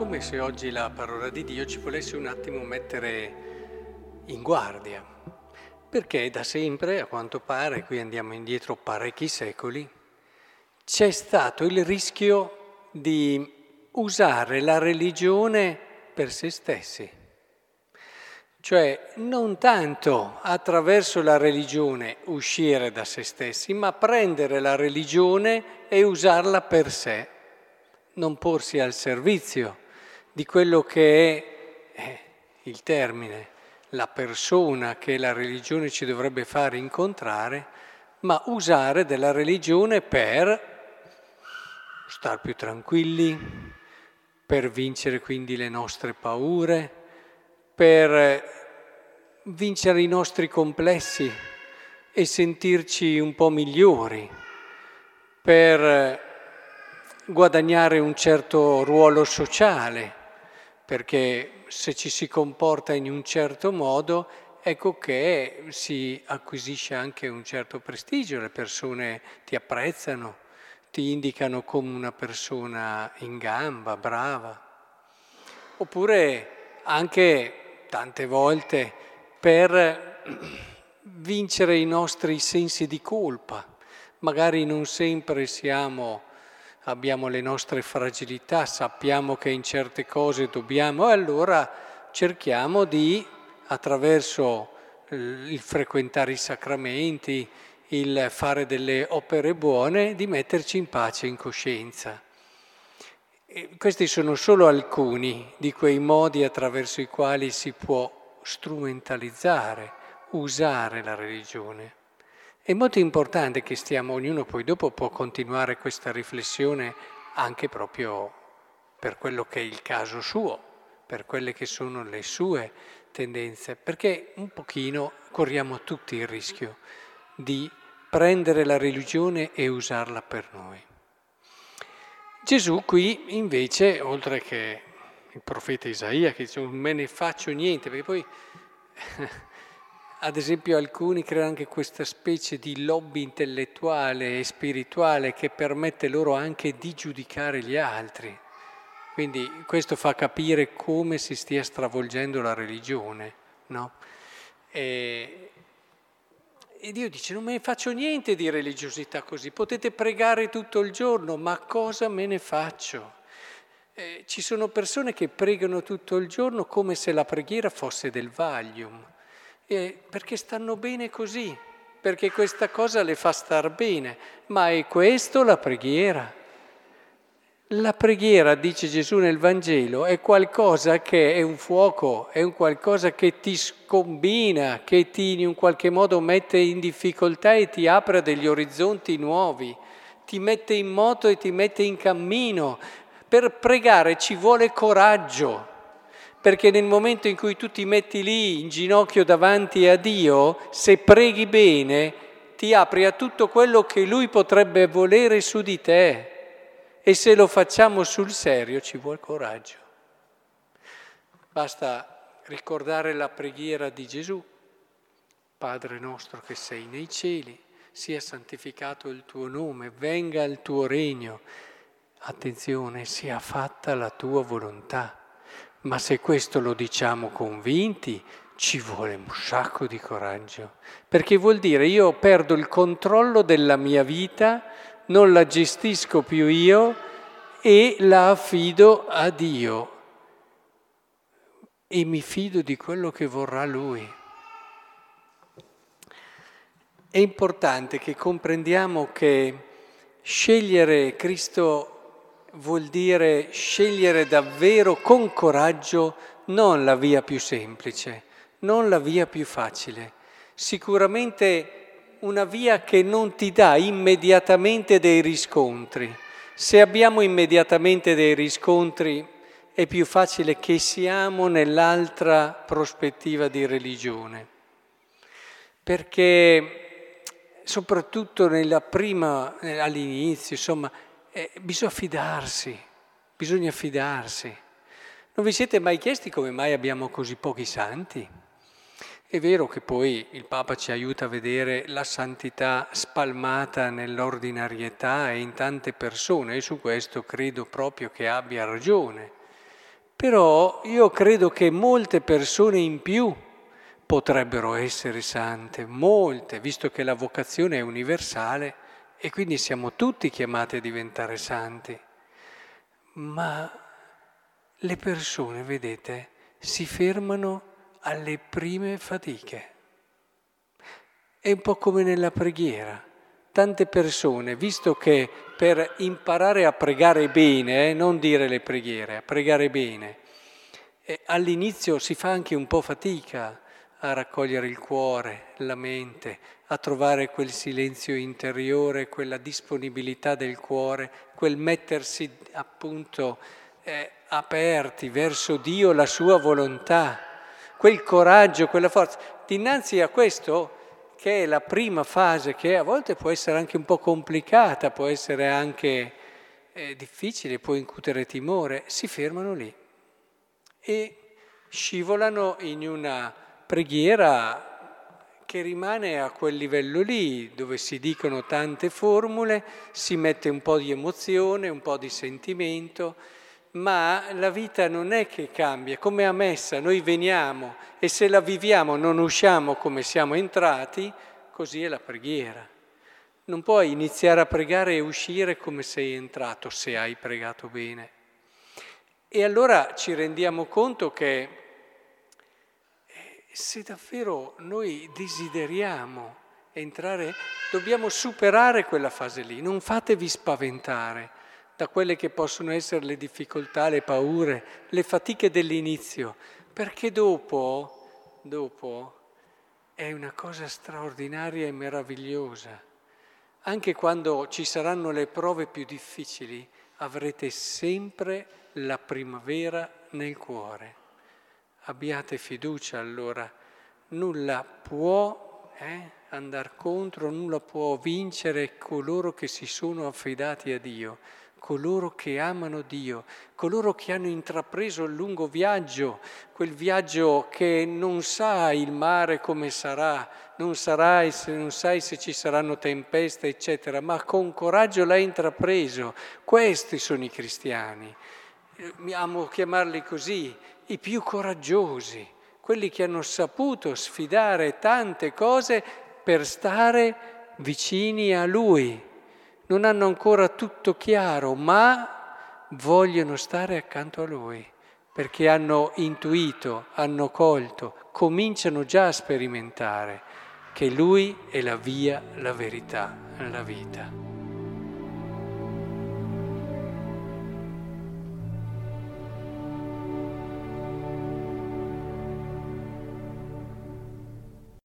Come se oggi la parola di Dio ci volesse un attimo mettere in guardia, perché da sempre, a quanto pare, qui andiamo indietro parecchi secoli, c'è stato il rischio di usare la religione per se stessi. Cioè non tanto attraverso la religione uscire da se stessi, ma prendere la religione e usarla per sé non porsi al servizio di quello che è eh, il termine, la persona che la religione ci dovrebbe fare incontrare, ma usare della religione per star più tranquilli, per vincere quindi le nostre paure, per vincere i nostri complessi e sentirci un po' migliori, per guadagnare un certo ruolo sociale, perché se ci si comporta in un certo modo, ecco che si acquisisce anche un certo prestigio, le persone ti apprezzano, ti indicano come una persona in gamba, brava. Oppure anche tante volte per vincere i nostri sensi di colpa. Magari non sempre siamo abbiamo le nostre fragilità, sappiamo che in certe cose dobbiamo e allora cerchiamo di, attraverso il frequentare i sacramenti, il fare delle opere buone, di metterci in pace in coscienza. E questi sono solo alcuni di quei modi attraverso i quali si può strumentalizzare, usare la religione. È molto importante che stiamo, ognuno poi dopo può continuare questa riflessione anche proprio per quello che è il caso suo, per quelle che sono le sue tendenze, perché un pochino corriamo tutti il rischio di prendere la religione e usarla per noi. Gesù qui invece, oltre che il profeta Isaia che dice non me ne faccio niente, perché poi ad esempio alcuni creano anche questa specie di lobby intellettuale e spirituale che permette loro anche di giudicare gli altri. Quindi questo fa capire come si stia stravolgendo la religione. No? E, e Dio dice non me ne faccio niente di religiosità così, potete pregare tutto il giorno, ma cosa me ne faccio? Eh, ci sono persone che pregano tutto il giorno come se la preghiera fosse del Valium eh, perché stanno bene così, perché questa cosa le fa star bene, ma è questo la preghiera. La preghiera, dice Gesù nel Vangelo, è qualcosa che è un fuoco, è un qualcosa che ti scombina, che ti in un qualche modo mette in difficoltà e ti apre degli orizzonti nuovi, ti mette in moto e ti mette in cammino. Per pregare ci vuole coraggio, perché nel momento in cui tu ti metti lì in ginocchio davanti a Dio, se preghi bene, ti apri a tutto quello che Lui potrebbe volere su di te. E se lo facciamo sul serio ci vuole coraggio. Basta ricordare la preghiera di Gesù. Padre nostro che sei nei cieli, sia santificato il tuo nome, venga il tuo regno. Attenzione, sia fatta la tua volontà ma se questo lo diciamo convinti, ci vuole un sacco di coraggio, perché vuol dire io perdo il controllo della mia vita, non la gestisco più io e la affido a Dio e mi fido di quello che vorrà Lui. È importante che comprendiamo che scegliere Cristo vuol dire scegliere davvero con coraggio non la via più semplice, non la via più facile, sicuramente una via che non ti dà immediatamente dei riscontri. Se abbiamo immediatamente dei riscontri è più facile che siamo nell'altra prospettiva di religione, perché soprattutto nella prima, all'inizio, insomma, eh, bisogna fidarsi, bisogna fidarsi. Non vi siete mai chiesti come mai abbiamo così pochi santi? È vero che poi il Papa ci aiuta a vedere la santità spalmata nell'ordinarietà e in tante persone e su questo credo proprio che abbia ragione. Però io credo che molte persone in più potrebbero essere sante, molte, visto che la vocazione è universale e quindi siamo tutti chiamati a diventare santi. Ma le persone, vedete, si fermano alle prime fatiche. È un po' come nella preghiera. Tante persone, visto che per imparare a pregare bene, eh, non dire le preghiere, a pregare bene, eh, all'inizio si fa anche un po' fatica a raccogliere il cuore, la mente, a trovare quel silenzio interiore, quella disponibilità del cuore, quel mettersi appunto eh, aperti verso Dio, la sua volontà, quel coraggio, quella forza. Dinanzi a questo, che è la prima fase, che a volte può essere anche un po' complicata, può essere anche eh, difficile, può incutere timore, si fermano lì e scivolano in una preghiera che rimane a quel livello lì, dove si dicono tante formule, si mette un po' di emozione, un po' di sentimento, ma la vita non è che cambia, come a messa noi veniamo e se la viviamo non usciamo come siamo entrati, così è la preghiera. Non puoi iniziare a pregare e uscire come sei entrato se hai pregato bene. E allora ci rendiamo conto che se davvero noi desideriamo entrare, dobbiamo superare quella fase lì, non fatevi spaventare da quelle che possono essere le difficoltà, le paure, le fatiche dell'inizio, perché dopo, dopo è una cosa straordinaria e meravigliosa. Anche quando ci saranno le prove più difficili, avrete sempre la primavera nel cuore. Abbiate fiducia allora, nulla può eh, andare contro, nulla può vincere coloro che si sono affidati a Dio coloro che amano Dio, coloro che hanno intrapreso il lungo viaggio, quel viaggio che non sa il mare come sarà, non, sarai, non sai se ci saranno tempeste, eccetera, ma con coraggio l'ha intrapreso. Questi sono i cristiani. Mi amo chiamarli così, i più coraggiosi, quelli che hanno saputo sfidare tante cose per stare vicini a Lui non hanno ancora tutto chiaro, ma vogliono stare accanto a Lui, perché hanno intuito, hanno colto, cominciano già a sperimentare che Lui è la via, la verità, la vita.